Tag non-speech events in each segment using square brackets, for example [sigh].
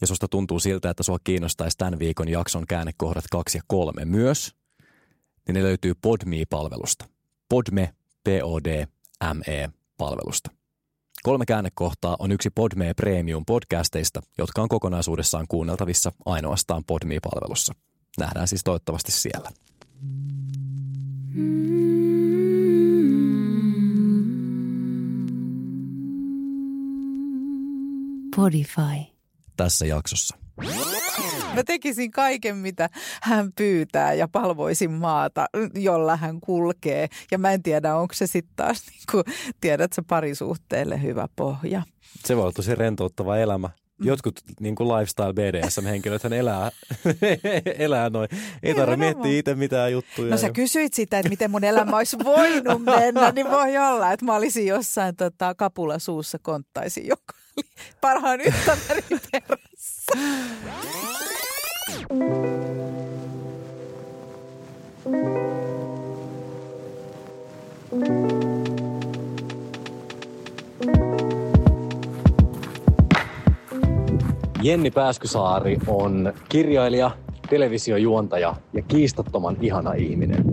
ja susta tuntuu siltä, että sua kiinnostaisi tämän viikon jakson käännekohdat kaksi ja kolme myös, niin ne löytyy Podme-palvelusta. Podme, P-O-D-M-E-palvelusta. Kolme käännekohtaa on yksi Podme Premium podcasteista, jotka on kokonaisuudessaan kuunneltavissa ainoastaan Podme-palvelussa. Nähdään siis toivottavasti siellä. Podify. Tässä jaksossa. Mä tekisin kaiken, mitä hän pyytää ja palvoisin maata, jolla hän kulkee. Ja mä en tiedä, onko se sitten taas, niin kuin, tiedätkö, parisuhteelle hyvä pohja. Se voi olla tosi rentouttava elämä. Jotkut niin kuin lifestyle BDSM-henkilöt elää, [laughs] elää noin. Ei tarvitse miettiä itse mitään juttuja. No sä kysyit sitä, että miten mun elämä olisi voinut mennä, niin voi olla, että mä olisin jossain tota, kapula suussa konttaisin joka [laughs] parhaan ystäväni perässä. Jenni Pääskysaari on kirjailija, televisiojuontaja ja kiistattoman ihana ihminen.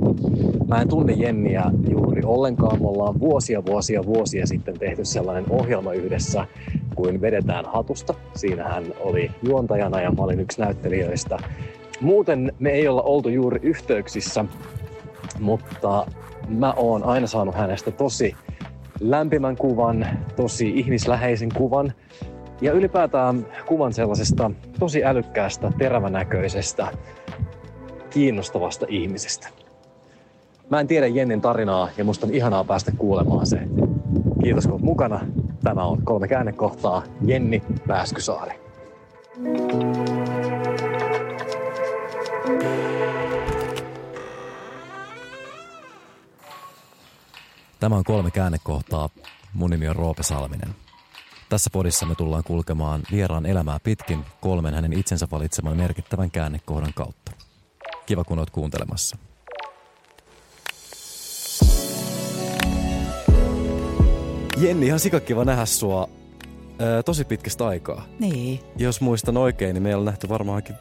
Mä en tunne Jenniä juuri ollenkaan. Me ollaan vuosia, vuosia, vuosia sitten tehty sellainen ohjelma yhdessä kuin Vedetään hatusta. Siinä hän oli juontajana ja mä olin yksi näyttelijöistä. Muuten me ei olla oltu juuri yhteyksissä, mutta mä oon aina saanut hänestä tosi lämpimän kuvan, tosi ihmisläheisen kuvan ja ylipäätään kuvan sellaisesta tosi älykkäästä, terävänäköisestä, kiinnostavasta ihmisestä. Mä en tiedä Jennin tarinaa ja musta on ihanaa päästä kuulemaan se. Kiitos kun olet mukana. Tämä on kolme käännekohtaa Jenni Pääskysaari. Tämä on kolme käännekohtaa. Mun nimi on Roope Salminen. Tässä podissa me tullaan kulkemaan vieraan elämää pitkin kolmen hänen itsensä valitseman merkittävän käännekohdan kautta. Kiva kun oot kuuntelemassa. Jenni, ihan sikakiva nähdä sua ää, tosi pitkästä aikaa. Niin. Jos muistan oikein, niin meillä on nähty varmaankin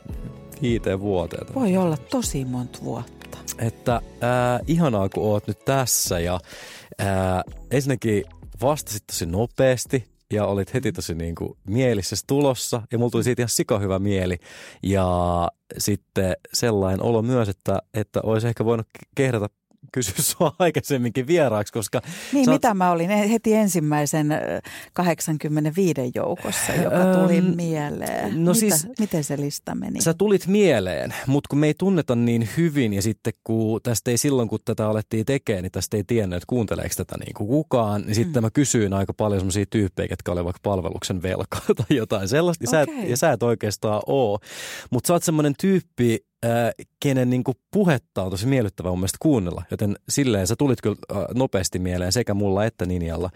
viiteen vuoteen. Voi olla tosi monta vuotta. Että ää, ihanaa, kun oot nyt tässä ja ää, ensinnäkin vastasit tosi nopeasti ja olit heti tosi niin kuin mielissä tulossa ja mulla tuli siitä ihan sikahyvä mieli ja sitten sellainen olo myös, että, että olisi ehkä voinut kehdata kysyä [laughs] sua aikaisemminkin vieraaksi, koska... Niin, oot... mitä mä olin heti ensimmäisen 85 joukossa, joka tuli öö, mieleen. No mitä, siis, miten se lista meni? Sä tulit mieleen, mutta kun me ei tunneta niin hyvin ja sitten kun tästä ei silloin, kun tätä alettiin tekemään, niin tästä ei tiennyt, että kuunteleeko tätä niin kuin kukaan, niin sitten mm. mä kysyin aika paljon sellaisia tyyppejä, jotka olivat vaikka palveluksen velkaa [laughs] tai jotain sellaista, okay. ja, sä et, ja sä et oikeastaan oo. Mutta sä oot semmoinen tyyppi, kenen niin kuin puhetta on tosi miellyttävä mun mielestä kuunnella. Joten silleen sä tulit kyllä nopeasti mieleen sekä mulla että Ninjalla,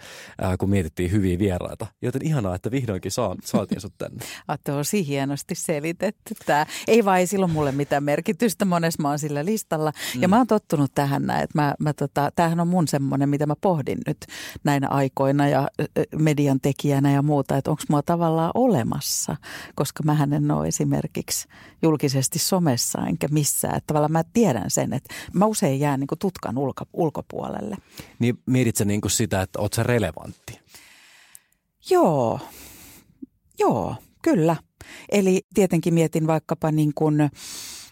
kun mietittiin hyviä vieraita. Joten ihanaa, että vihdoinkin saa, saatiin sut tänne. [laughs] A, tosi hienosti selitetty tämä. Ei vaan ei silloin mulle mitään merkitystä, monessa mä oon sillä listalla. Mm. Ja mä oon tottunut tähän näin, että mä, mä tota, tämähän on mun semmoinen, mitä mä pohdin nyt näinä aikoina ja median tekijänä ja muuta, että onko mua tavallaan olemassa, koska mä en ole esimerkiksi julkisesti somessa somessa enkä missään. Että tavallaan mä tiedän sen, että mä usein jään niin tutkan ulko, ulkopuolelle. Niin mietitkö niin kuin sitä, että oot sä relevantti? Joo, joo, kyllä. Eli tietenkin mietin vaikkapa niin kuin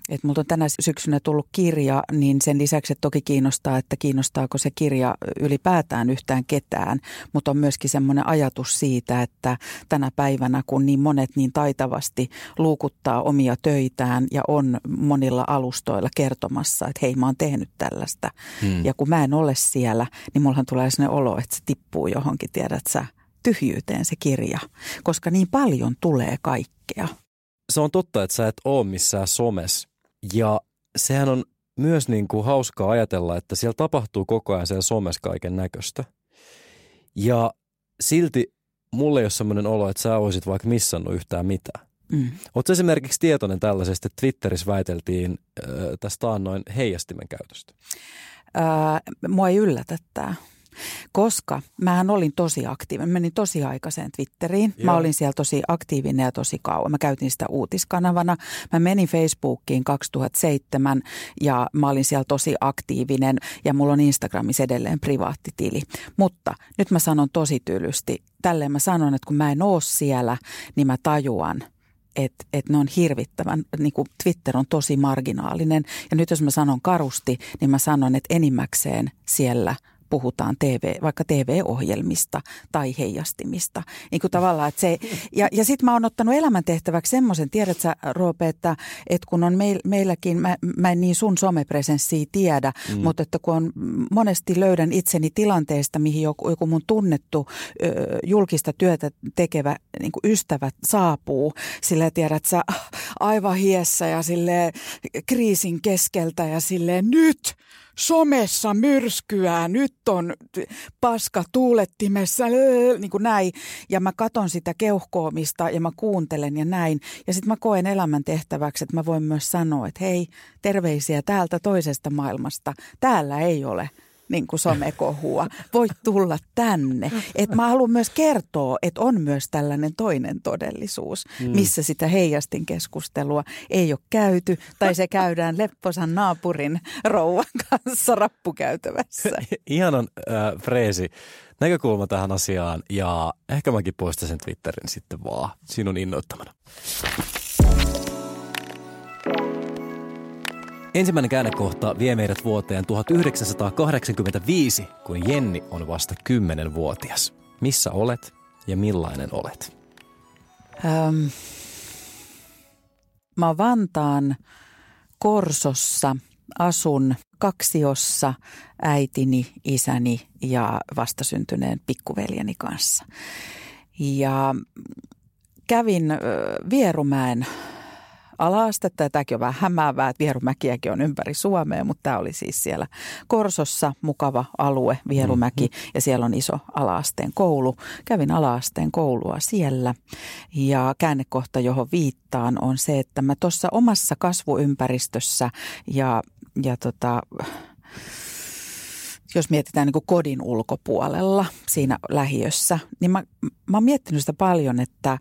että multa on tänä syksynä tullut kirja, niin sen lisäksi että toki kiinnostaa, että kiinnostaako se kirja ylipäätään yhtään ketään, mutta on myöskin semmoinen ajatus siitä, että tänä päivänä, kun niin monet niin taitavasti luukuttaa omia töitään ja on monilla alustoilla kertomassa, että hei mä oon tehnyt tällaista. Hmm. Ja kun mä en ole siellä, niin mullahan tulee sellainen olo, että se tippuu johonkin, tiedät sä, tyhjyyteen se kirja, koska niin paljon tulee kaikkea. Se on totta, että sä et ole missään somessa ja sehän on myös niin kuin hauskaa ajatella, että siellä tapahtuu koko ajan siellä somessa kaiken näköistä. Ja silti mulle ei ole sellainen olo, että sä olisit vaikka missannut yhtään mitään. Mm. Oletko esimerkiksi tietoinen tällaisesta, että Twitterissä väiteltiin äh, tästä taannoin heijastimen käytöstä? Ää, mua ei yllätä tämä. Koska mähän olin tosi aktiivinen. Mä menin tosi aikaiseen Twitteriin. Joo. Mä olin siellä tosi aktiivinen ja tosi kauan. Mä käytin sitä uutiskanavana. Mä menin Facebookiin 2007 ja mä olin siellä tosi aktiivinen ja mulla on Instagramissa edelleen privaattitili. Mutta nyt mä sanon tosi tylysti. Tälleen mä sanon, että kun mä en oo siellä, niin mä tajuan – että et ne on hirvittävän, niin kuin Twitter on tosi marginaalinen. Ja nyt jos mä sanon karusti, niin mä sanon, että enimmäkseen siellä – puhutaan TV, vaikka TV-ohjelmista tai heijastimista. Niin kuin tavallaan, että se, ja, ja sitten mä oon ottanut elämäntehtäväksi semmoisen, tiedät sä Roope, että, että kun on meil, meilläkin, mä, mä en niin sun somepresenssiä tiedä, mm. mutta että kun on monesti löydän itseni tilanteesta, mihin joku, joku mun tunnettu ö, julkista työtä tekevä niin ystävä saapuu, sille tiedät sä aivan hiessä ja sille kriisin keskeltä ja silleen nyt – somessa myrskyää, nyt on paska tuulettimessa, niin kuin näin. Ja mä katon sitä keuhkoomista ja mä kuuntelen ja näin. Ja sitten mä koen elämän tehtäväksi, että mä voin myös sanoa, että hei, terveisiä täältä toisesta maailmasta. Täällä ei ole niin kuin somekohua. Voit tulla tänne. Et mä haluan myös kertoa, että on myös tällainen toinen todellisuus, mm. missä sitä heijastin keskustelua ei ole käyty tai se käydään Lepposan naapurin rouvan kanssa rappukäytävässä. Ihanan äh, freesi näkökulma tähän asiaan ja ehkä mäkin poistan sen Twitterin sitten vaan sinun innoittamana. Ensimmäinen käännekohta vie meidät vuoteen 1985, kun Jenni on vasta 10-vuotias. Missä olet ja millainen olet? Ähm, mä Vantaan Korsossa asun kaksiossa äitini, isäni ja vastasyntyneen pikkuveljeni kanssa. Ja kävin Vierumäen alaastetta ja tämäkin on vähän hämäävää, että Vierumäkiäkin on ympäri Suomea, mutta tämä oli siis siellä Korsossa mukava alue, Vierumäki mm-hmm. ja siellä on iso alaasteen koulu. Kävin alaasteen koulua siellä ja käännekohta, johon viittaan on se, että mä tuossa omassa kasvuympäristössä ja, ja tota, jos mietitään niin kuin kodin ulkopuolella siinä lähiössä, niin mä, mä oon miettinyt sitä paljon, että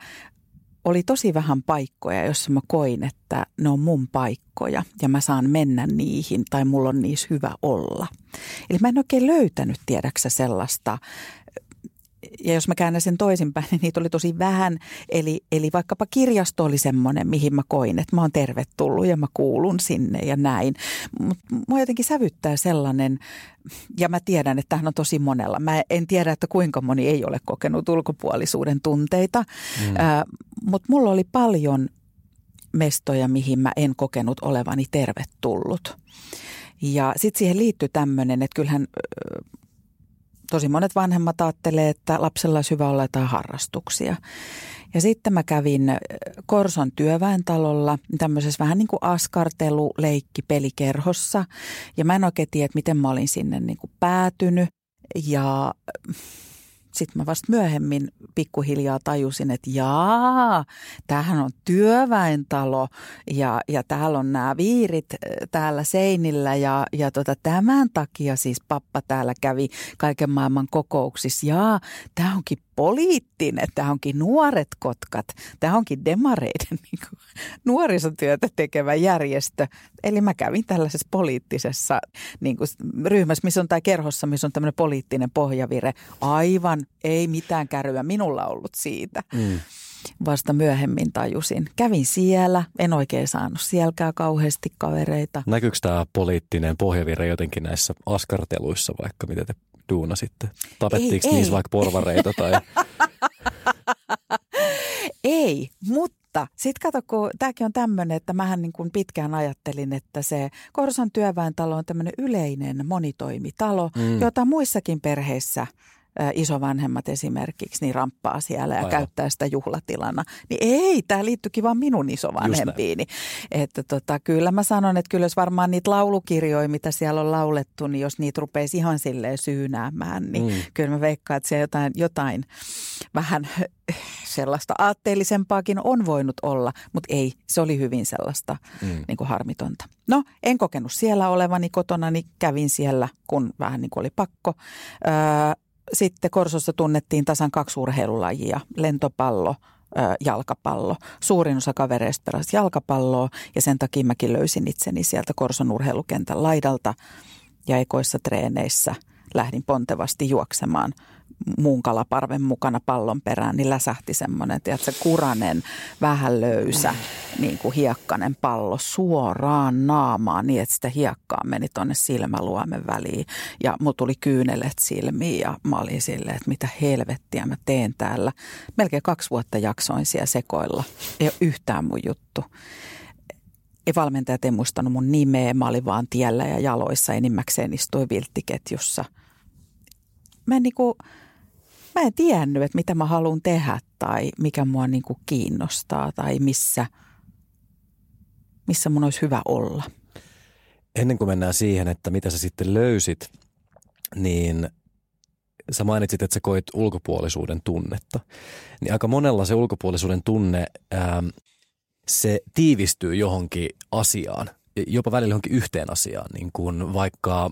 oli tosi vähän paikkoja, jossa mä koin, että ne on mun paikkoja ja mä saan mennä niihin tai mulla on niissä hyvä olla. Eli mä en oikein löytänyt, tiedäksä, sellaista ja jos mä käännän sen toisinpäin, [laughs] niin niitä oli tosi vähän. Eli, eli vaikkapa kirjasto oli semmoinen, mihin mä koin, että mä oon tervetullut ja mä kuulun sinne ja näin. Mutta mua jotenkin sävyttää sellainen, ja mä tiedän, että tähän on tosi monella. Mä en tiedä, että kuinka moni ei ole kokenut ulkopuolisuuden tunteita, mm. äh, mutta mulla oli paljon mestoja, mihin mä en kokenut olevani tervetullut. Ja sitten siihen liittyy tämmöinen, että kyllähän tosi monet vanhemmat ajattelee, että lapsella olisi hyvä olla jotain harrastuksia. Ja sitten mä kävin Korson työväentalolla tämmöisessä vähän niin kuin askartelu, leikki, pelikerhossa. Ja mä en oikein tiedä, että miten mä olin sinne niin kuin päätynyt. Ja sitten mä vasta myöhemmin pikkuhiljaa tajusin, että jaa, tämähän on työväentalo ja, ja täällä on nämä viirit äh, täällä seinillä ja, ja tota, tämän takia siis pappa täällä kävi kaiken maailman kokouksissa. Jaa, tämä onkin poliittinen, tämä onkin nuoret kotkat, tämä onkin demareiden niin kuin, nuorisotyötä tekevä järjestö. Eli mä kävin tällaisessa poliittisessa niin kuin, ryhmässä, missä on tai kerhossa, missä on tämmöinen poliittinen pohjavire. Aivan, ei mitään kärryä minulla ollut siitä. Mm. Vasta myöhemmin tajusin. Kävin siellä, en oikein saanut sielläkään kauheasti kavereita. Näkyykö tämä poliittinen pohjavire jotenkin näissä askarteluissa vaikka, mitä te duuna sitten? Tapettiinko niissä vaikka porvareita tai... [laughs] ei, mutta sitten kato, kun tämäkin on tämmöinen, että mähän niin kuin pitkään ajattelin, että se Korson työväentalo on tämmöinen yleinen monitoimitalo, mm. jota muissakin perheissä isovanhemmat esimerkiksi niin ramppaa siellä ja Aivan. käyttää sitä juhlatilana. Niin ei, tämä liittyykin vaan minun isovanhempiini. Että tota, kyllä mä sanon, että kyllä jos varmaan niitä laulukirjoja, mitä siellä on laulettu, niin jos niitä rupeisi ihan silleen syynäämään, niin Mm. kyllä mä veikkaan, että siellä jotain, jotain vähän [laughs] sellaista aatteellisempaakin on voinut olla, mutta ei, se oli hyvin sellaista Mm. niin kuin harmitonta. No, en kokenut siellä olevani kotona, niin kävin siellä, kun vähän niin kuin oli pakko. Öö, sitten Korsossa tunnettiin tasan kaksi urheilulajia, lentopallo, jalkapallo. Suurin osa kavereista pelasi jalkapalloa ja sen takia mäkin löysin itseni sieltä Korson urheilukentän laidalta ja ekoissa treeneissä lähdin pontevasti juoksemaan muun kalaparven mukana pallon perään, niin läsähti semmoinen, tiedätkö, kuranen, vähän löysä, niin kuin hiekkanen pallo suoraan naamaan niin, että sitä hiekkaa meni tuonne silmäluomen väliin. Ja mulla tuli kyynelet silmiin ja mä olin silleen, että mitä helvettiä mä teen täällä. Melkein kaksi vuotta jaksoin siellä sekoilla. Ei ole yhtään mun juttu ei valmentajat ei muistanut mun nimeä, mä olin vaan tiellä ja jaloissa enimmäkseen istuin vilttiketjussa. Mä en, niinku, mä en tiennyt, että mitä mä haluan tehdä tai mikä mua niinku kiinnostaa tai missä, missä mun olisi hyvä olla. Ennen kuin mennään siihen, että mitä sä sitten löysit, niin sä mainitsit, että sä koit ulkopuolisuuden tunnetta. Niin aika monella se ulkopuolisuuden tunne, ähm, se tiivistyy johonkin asiaan, jopa välillä johonkin yhteen asiaan. Niin kuin vaikka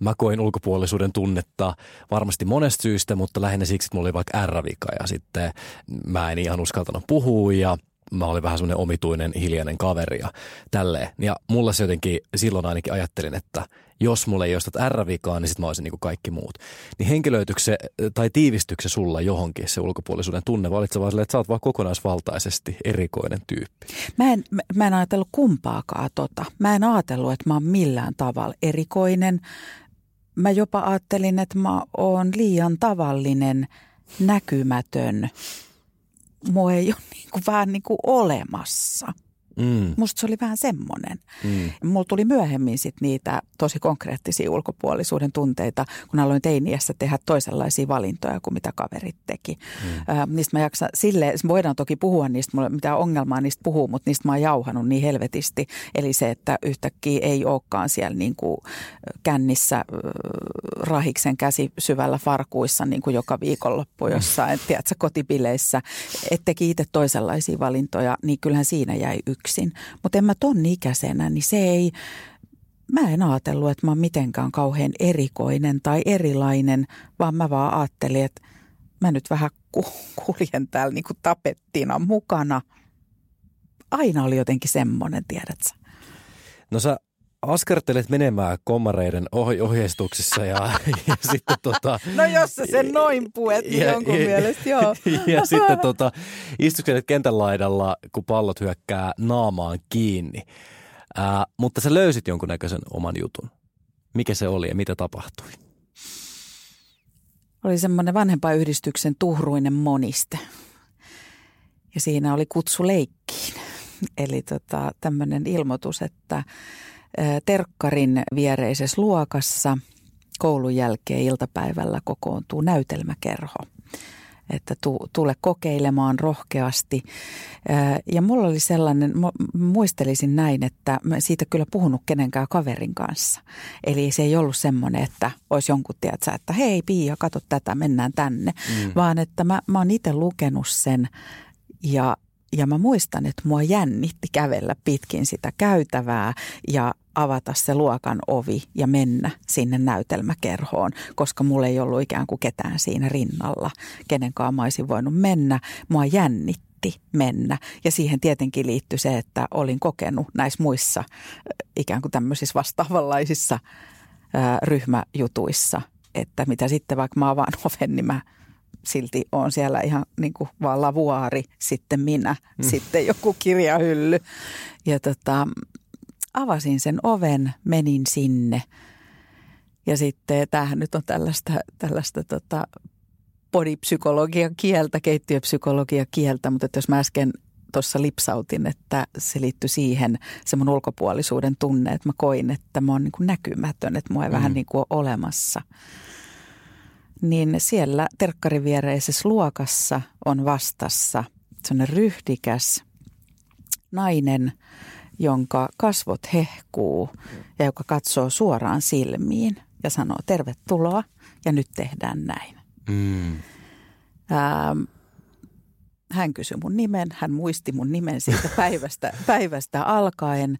mä koin ulkopuolisuuden tunnetta varmasti monesta syystä, mutta lähinnä siksi, että mulla oli vaikka R-vika ja sitten mä en ihan uskaltanut puhua ja mä olin vähän semmoinen omituinen, hiljainen kaveri ja tälleen. Ja mulla se jotenkin, silloin ainakin ajattelin, että jos mulla ei ole sitä R-vikaa, niin sit mä olisin niin kuin kaikki muut. Niin henkilöityykö se, tai tiivistyykö se sulla johonkin se ulkopuolisuuden tunne, vai olitko sä vaan että sä oot vaan kokonaisvaltaisesti erikoinen tyyppi? Mä en, mä en ajatellut kumpaakaan tota. Mä en ajatellut, että mä oon millään tavalla erikoinen. Mä jopa ajattelin, että mä oon liian tavallinen, näkymätön. Mua ei ole niin kuin, vähän niin kuin olemassa. Mm, Musta se oli vähän semmoinen. mm, Mulla tuli myöhemmin sit niitä tosi konkreettisia ulkopuolisuuden tunteita, kun aloin teiniässä tehdä toisenlaisia valintoja kuin mitä kaverit teki. Mm. Ö, niistä mä jaksan, sille, voidaan toki puhua niistä, mulla mitään ongelmaa niistä puhua, mutta niistä mä oon jauhanut niin helvetisti. Eli se, että yhtäkkiä ei olekaan siellä niin kuin kännissä ö, rahiksen käsi syvällä farkuissa niin kuin joka viikonloppu jossain, [laughs] tiedätkö, kotipileissä, et teki itse toisenlaisia valintoja, niin kyllähän siinä jäi yksin. Mutta en mä ton ikäisenä, niin se ei, mä en ajatellut, että mä oon mitenkään kauhean erikoinen tai erilainen, vaan mä vaan ajattelin, että mä nyt vähän ku- kuljen täällä niin kuin tapettina mukana. Aina oli jotenkin semmoinen, tiedätkö? No sä askartelet menemään kommareiden ohi- ohjeistuksissa ja, [laughs] ja sitten tota... No jos sä sen noin puet, niin Ja- jonkun ja- mielestä joo. ja sitten tota, istukselet kentän laidalla, kun pallot hyökkää naamaan kiinni. Ää, mutta sä löysit jonkunnäköisen oman jutun. Mikä se oli ja mitä tapahtui? Oli semmoinen vanhempaiyhdistyksen tuhruinen moniste. Ja siinä oli kutsu leikkiin. Eli tota, tämmöinen ilmoitus, että terkkarin viereisessä luokassa koulun jälkeen iltapäivällä kokoontuu näytelmäkerho. Että tu, tule kokeilemaan rohkeasti. Ja mulla oli sellainen, muistelisin näin, että mä siitä kyllä puhunut kenenkään kaverin kanssa. Eli se ei ollut semmoinen, että olisi jonkun, tiedätkö, että hei Pia, kato tätä, mennään tänne. Mm. Vaan että mä, mä oon itse lukenut sen ja, ja mä muistan, että mua jännitti kävellä pitkin sitä käytävää ja avata se luokan ovi ja mennä sinne näytelmäkerhoon, koska mulla ei ollut ikään kuin ketään siinä rinnalla, kenenkaan mä olisin voinut mennä. Mua jännitti mennä ja siihen tietenkin liittyi se, että olin kokenut näissä muissa ikään kuin tämmöisissä vastaavanlaisissa ryhmäjutuissa, että mitä sitten vaikka mä avaan oven, niin mä silti on siellä ihan niin kuin vaan lavuaari, sitten minä, mm. sitten joku kirjahylly. Ja tota, avasin sen oven, menin sinne. Ja sitten tämähän nyt on tällaista, tällaista tota, bodypsykologian kieltä, keittiöpsykologian kieltä, mutta että jos mä äsken tuossa lipsautin, että se liittyi siihen se mun ulkopuolisuuden tunne, että mä koin, että mä oon niin kuin näkymätön, että mua ei mm. vähän niin kuin ole olemassa. Niin siellä terkkariviereisessä luokassa on vastassa sellainen ryhdikäs nainen, jonka kasvot hehkuu ja joka katsoo suoraan silmiin ja sanoo tervetuloa ja nyt tehdään näin. Mm. Ähm, hän kysyi mun nimen, hän muisti mun nimen siitä [laughs] päivästä, päivästä alkaen.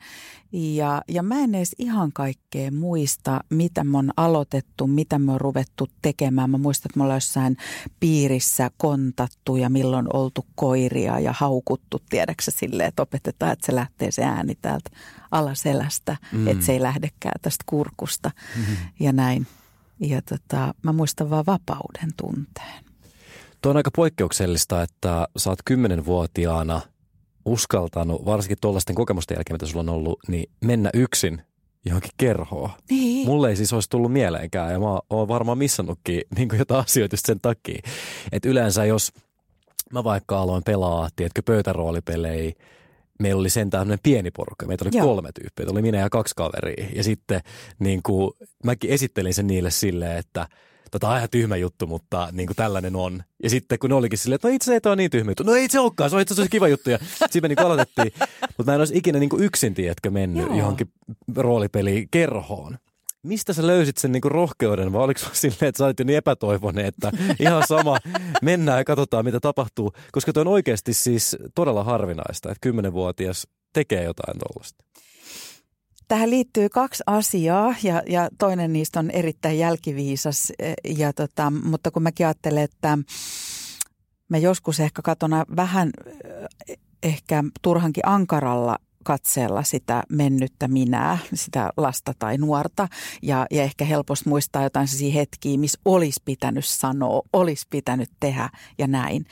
Ja, ja mä en edes ihan kaikkea muista, mitä mä oon aloitettu, mitä mä oon ruvettu tekemään. Mä muistan, että me ollaan jossain piirissä kontattu ja milloin oltu koiria ja haukuttu, tiedäksä silleen, että opetetaan, että se lähtee se ääni täältä alaselästä, mm. että se ei lähdekään tästä kurkusta mm-hmm. ja näin. Ja tota, mä muistan vaan vapauden tunteen. Tuo on aika poikkeuksellista, että sä oot kymmenenvuotiaana uskaltanut, varsinkin tuollaisten kokemusten jälkeen, mitä sulla on ollut, niin mennä yksin johonkin kerhoon. Niin. Mulle ei siis olisi tullut mieleenkään ja mä oon varmaan missannutkin [laughs] niin jotain asioita sen takia. Että yleensä jos mä vaikka aloin pelaa, tiedätkö, pöytäroolipelejä, meillä oli sen tämmöinen pieni porukka. Meitä oli Joo. kolme tyyppiä. Oli minä ja kaksi kaveria. Ja sitten niin kuin, mäkin esittelin sen niille silleen, että – tota on ihan tyhmä juttu, mutta niin kuin tällainen on. Ja sitten kun ne olikin silleen, että no itse ei ole niin tyhmä juttu. No ei se olekaan, se on itse asiassa kiva juttu. Ja sitten me niin aloitettiin. Mutta mä en olisi ikinä niin kuin yksin, tiedätkö, mennyt Joo. johonkin roolipeliin kerhoon. Mistä sä löysit sen niin kuin rohkeuden vai oliko se silleen, että sä olit jo niin epätoivoinen, että ihan sama, mennään ja katsotaan mitä tapahtuu. Koska tuo on oikeasti siis todella harvinaista, että kymmenenvuotias tekee jotain tuollaista. Tähän liittyy kaksi asiaa ja, ja toinen niistä on erittäin jälkiviisas, e, ja tota, mutta kun mäkin ajattelen, että mä joskus ehkä katona vähän e, ehkä turhankin ankaralla katseella sitä mennyttä minää, sitä lasta tai nuorta ja, ja ehkä helposti muistaa jotain sellaisia hetkiä, missä olisi pitänyt sanoa, olisi pitänyt tehdä ja näin.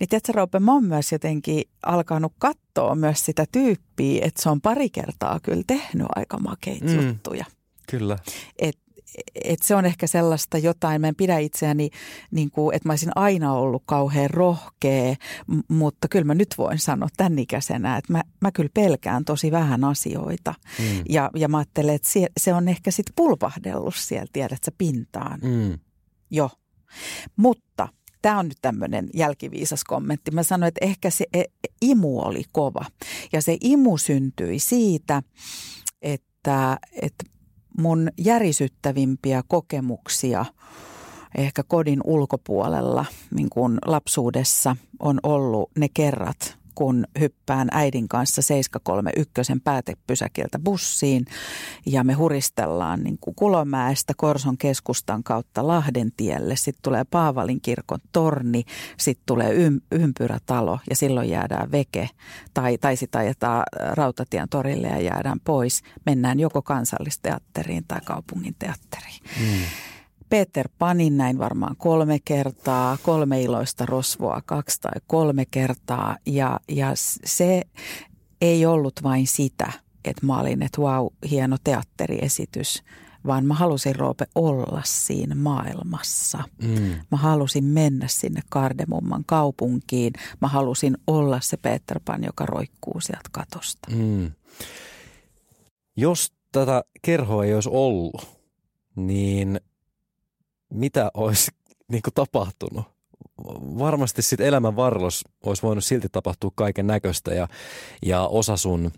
Niin tiedätkö Roope, mä oon myös jotenkin alkanut katsoa myös sitä tyyppiä, että se on pari kertaa kyllä tehnyt aika makeita mm, juttuja. Kyllä. Et et se on ehkä sellaista jotain, mä en pidä itseäni, niin kuin, että mä olisin aina ollut kauhean rohkea, mutta kyllä mä nyt voin sanoa tämän ikäisenä, että mä, mä kyllä pelkään tosi vähän asioita. Mm. Ja, ja mä ajattelen, että se, se on ehkä sitten pulpahdellut siellä, tiedätkö, pintaan. Mm. Joo. Mutta tämä on nyt tämmöinen jälkiviisas kommentti. Mä sanoin, että ehkä se e, imu oli kova. Ja se imu syntyi siitä, että, että mun järisyttävimpiä kokemuksia ehkä kodin ulkopuolella niin kuin lapsuudessa on ollut ne kerrat, kun hyppään äidin kanssa 731 päätepysäkiltä bussiin ja me huristellaan niin kuin Kulomäestä Korson keskustan kautta Lahden tielle. Sitten tulee Paavalin kirkon torni, sitten tulee ym, ympyrätalo ja silloin jäädään veke tai, tai sitten ajetaan Rautatien torille ja jäädään pois. Mennään joko kansallisteatteriin tai kaupungin teatteriin. Mm. Peter Panin näin varmaan kolme kertaa, kolme iloista rosvoa kaksi tai kolme kertaa. Ja, ja se ei ollut vain sitä, että mä olin, että wow, hieno teatteriesitys, vaan mä halusin Roope olla siinä maailmassa. Mm. Mä halusin mennä sinne Kardemumman kaupunkiin. Mä halusin olla se Peter Pan, joka roikkuu sieltä katosta. Mm. Jos tätä kerhoa ei olisi ollut, niin – mitä olisi niin kuin tapahtunut? Varmasti sitten elämän varlos olisi voinut silti tapahtua kaiken näköistä ja, ja osa sun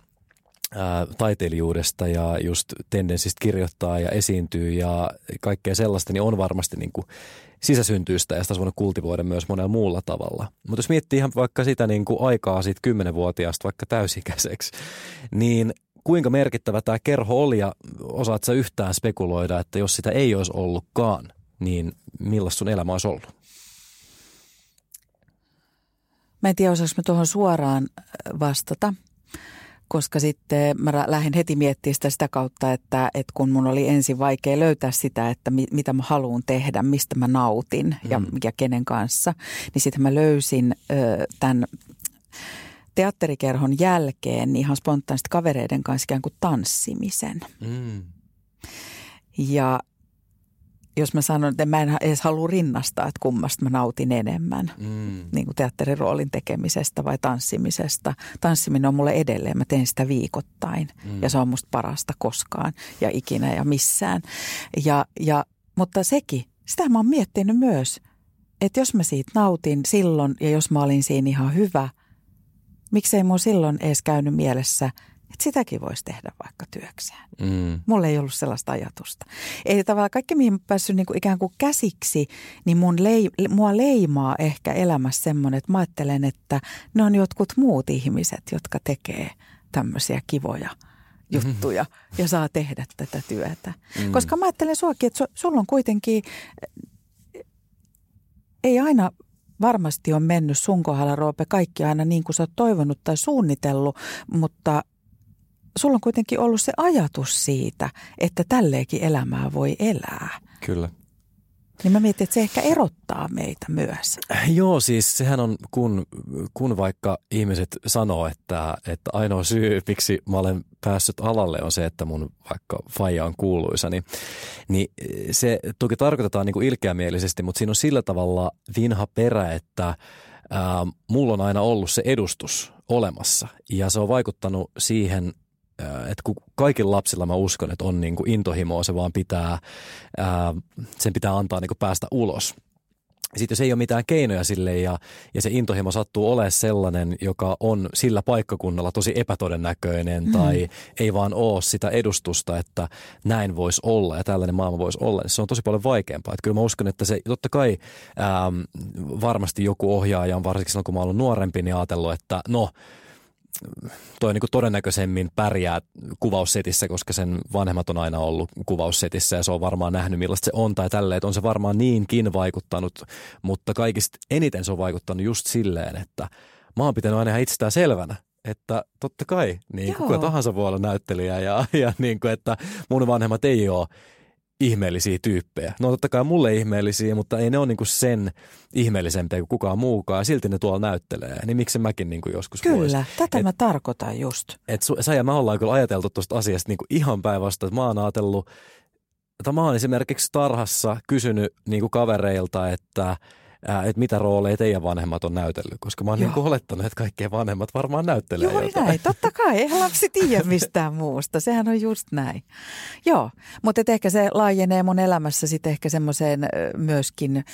ää, taiteilijuudesta ja just tendenssistä kirjoittaa ja esiintyy ja kaikkea sellaista, niin on varmasti niin kuin sisäsyntyistä ja sitä olisi voinut kultivoida myös monella muulla tavalla. Mutta jos miettii ihan vaikka sitä niin kuin aikaa siitä kymmenenvuotiaasta vaikka täysikäiseksi, niin kuinka merkittävä tämä kerho oli ja osaat sä yhtään spekuloida, että jos sitä ei olisi ollutkaan – niin millaista sun elämä olisi ollut? Mä en tiedä, osaanko mä tuohon suoraan äh, vastata, koska sitten mä lähdin heti miettimään sitä sitä kautta, että, että kun mun oli ensin vaikea löytää sitä, että mi, mitä mä haluan tehdä, mistä mä nautin mm. ja, ja kenen kanssa, niin sitten mä löysin ö, tämän teatterikerhon jälkeen niin ihan spontaanisti kavereiden kanssa ikään kuin tanssimisen. Mm. Ja jos mä sanon, että mä en edes halua rinnastaa, että kummasta mä nautin enemmän, mm. niin kuin teatteriroolin tekemisestä vai tanssimisesta. Tanssiminen on mulle edelleen, mä teen sitä viikoittain mm. ja se on musta parasta koskaan ja ikinä ja missään. Ja, ja, mutta sekin sitä mä oon miettinyt myös, että jos mä siitä nautin silloin ja jos mä olin siinä ihan hyvä, miksei mun silloin edes käynyt mielessä, että sitäkin voisi tehdä vaikka työkseen. Mm. Mulla ei ollut sellaista ajatusta. Eli tavallaan kaikki, mihin mä päässyt niin kuin ikään kuin käsiksi, niin mun lei, mua leimaa ehkä elämässä semmoinen, että mä ajattelen, että ne on jotkut muut ihmiset, jotka tekee tämmöisiä kivoja juttuja ja saa tehdä tätä työtä. Mm. Koska mä ajattelen suakin, että su, sulla on kuitenkin, ei aina varmasti on mennyt sun kohdalla, Roope, kaikki aina niin kuin sä oot toivonut tai suunnitellut, mutta sulla on kuitenkin ollut se ajatus siitä, että tälleenkin elämää voi elää. Kyllä. Niin mä mietin, että se ehkä erottaa meitä myös. Joo, siis sehän on, kun, kun vaikka ihmiset sanoo, että, että ainoa syy, miksi mä olen päässyt alalle on se, että mun vaikka faija on kuuluisa, niin, niin se toki tarkoitetaan niin kuin ilkeämielisesti, mutta siinä on sillä tavalla vinha perä, että ää, mulla on aina ollut se edustus olemassa ja se on vaikuttanut siihen että kun kaikilla lapsilla mä uskon, että on niin kuin intohimoa, se vaan pitää, ää, sen pitää antaa niin kuin päästä ulos. Sitten jos ei ole mitään keinoja sille ja, ja se intohimo sattuu olemaan sellainen, joka on sillä paikkakunnalla tosi epätodennäköinen mm. tai ei vaan ole sitä edustusta, että näin voisi olla ja tällainen maailma voisi olla, niin se on tosi paljon vaikeampaa. Että kyllä mä uskon, että se totta kai ää, varmasti joku ohjaaja on varsinkin silloin, kun mä oon ollut nuorempi, niin ajatellut, että no – toi niin kuin todennäköisemmin pärjää kuvaussetissä, koska sen vanhemmat on aina ollut kuvaussetissä ja se on varmaan nähnyt millaista se on tai tälleen, että on se varmaan niinkin vaikuttanut, mutta kaikista eniten se on vaikuttanut just silleen, että mä oon pitänyt aina ihan itsestään selvänä, että totta kai, niin kuka tahansa voi olla näyttelijä ja, [laughs] ja niin kuin, että mun vanhemmat ei ole ihmeellisiä tyyppejä. No totta kai mulle ihmeellisiä, mutta ei ne ole niinku sen ihmeellisempiä kuin kukaan muukaan. Ja silti ne tuolla näyttelee. Niin miksi mäkin niinku joskus Kyllä, vois. tätä et, mä tarkoitan just. Et sä ja mä ollaan kyllä ajateltu tuosta asiasta niinku ihan päinvastoin. Mä oon ajatellut, että mä oon esimerkiksi tarhassa kysynyt niinku kavereilta, että – että mitä rooleja teidän vanhemmat on näytellyt, koska mä oon niin olettanut, että kaikkien vanhemmat varmaan näyttelee Juuri jotain. näin, totta kai, eihän lapsi tiedä [laughs] mistään muusta, sehän on just näin. Joo, mutta ehkä se laajenee mun elämässä sitten ehkä semmoiseen myöskin,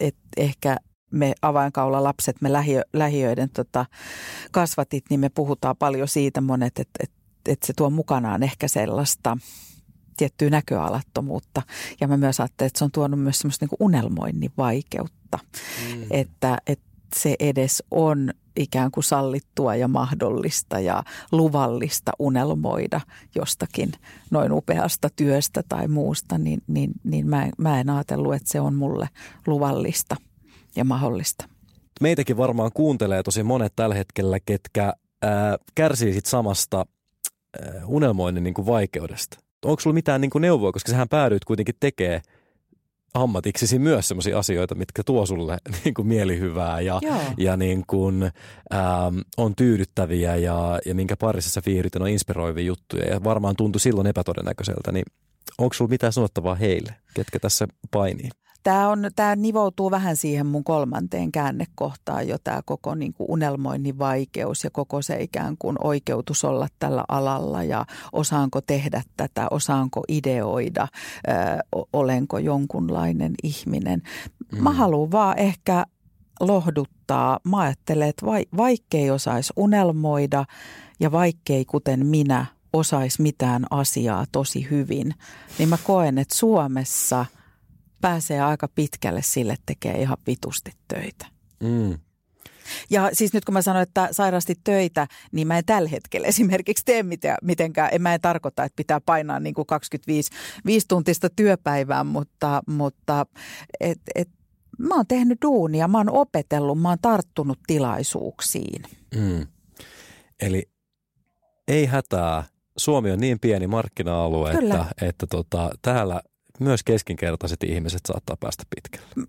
että ehkä me avainkaula lapset, me lähiö, lähiöiden tota, kasvatit, niin me puhutaan paljon siitä monet, että et, et se tuo mukanaan ehkä sellaista – tiettyä näköalattomuutta. Ja mä myös ajattelin, että se on tuonut myös semmoista niin unelmoinnin vaikeutta. Mm. Että, että se edes on ikään kuin sallittua ja mahdollista ja luvallista unelmoida jostakin noin upeasta työstä tai muusta, niin, niin, niin mä, mä en ajatellut, että se on mulle luvallista ja mahdollista. Meitäkin varmaan kuuntelee tosi monet tällä hetkellä, ketkä ää, kärsii sit samasta ää, unelmoinnin niin kuin vaikeudesta onko sulla mitään niin kuin neuvoa, koska sähän päädyit kuitenkin tekemään ammatiksesi myös sellaisia asioita, mitkä tuo sulle [laughs] niin kuin mielihyvää ja, ja niin kuin, ähm, on tyydyttäviä ja, ja minkä parissa sä viihdyt on inspiroivia juttuja ja varmaan tuntui silloin epätodennäköiseltä, niin onko sulla mitään sanottavaa heille, ketkä tässä painii? Tämä, on, tämä nivoutuu vähän siihen mun kolmanteen käännekohtaan jo tämä koko niin kuin unelmoinnin vaikeus ja koko se ikään kuin oikeutus olla tällä alalla ja osaanko tehdä tätä, osaanko ideoida, ö, olenko jonkunlainen ihminen. Mm. Mä haluan vaan ehkä lohduttaa. Mä ajattelen, että vaikkei osaisi unelmoida ja vaikkei kuten minä osaisi mitään asiaa tosi hyvin, niin mä koen, että Suomessa – pääsee aika pitkälle sille, tekee ihan vitusti töitä. Mm. Ja siis nyt kun mä sanoin, että sairasti töitä, niin mä en tällä hetkellä esimerkiksi tee mitään, mitenkään. En mä en tarkoita, että pitää painaa niin kuin 25 5 tuntista työpäivää, mutta, mutta et, et, mä oon tehnyt duunia, mä oon opetellut, mä oon tarttunut tilaisuuksiin. Mm. Eli ei hätää. Suomi on niin pieni markkina-alue, Kyllä. että, että tota, täällä myös keskinkertaiset ihmiset saattaa päästä pitkälle.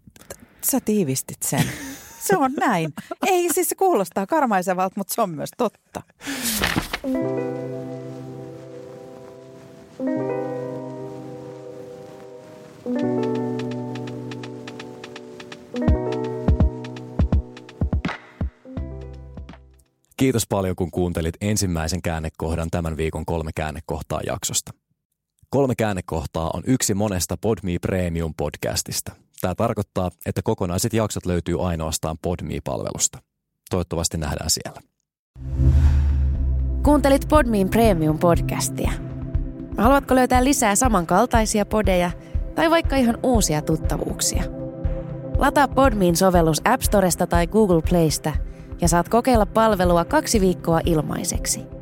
Sä tiivistit sen. Se on näin. Ei siis se kuulostaa karmaisevalta, mutta se on myös totta. Kiitos paljon, kun kuuntelit ensimmäisen käännekohdan tämän viikon kolme käännekohtaa jaksosta. Kolme käännekohtaa on yksi monesta Podme Premium podcastista. Tämä tarkoittaa, että kokonaiset jaksot löytyy ainoastaan Podme-palvelusta. Toivottavasti nähdään siellä. Kuuntelit Podmein Premium podcastia. Haluatko löytää lisää samankaltaisia podeja tai vaikka ihan uusia tuttavuuksia? Lataa Podmein sovellus App Storesta tai Google Playsta ja saat kokeilla palvelua kaksi viikkoa ilmaiseksi –